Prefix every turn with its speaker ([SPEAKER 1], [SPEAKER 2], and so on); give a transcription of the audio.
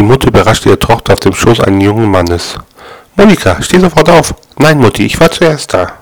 [SPEAKER 1] Die Mutter überraschte ihre Tochter auf dem Schoß eines jungen Mannes. Monika, steh sofort auf. Nein, Mutti, ich war zuerst da.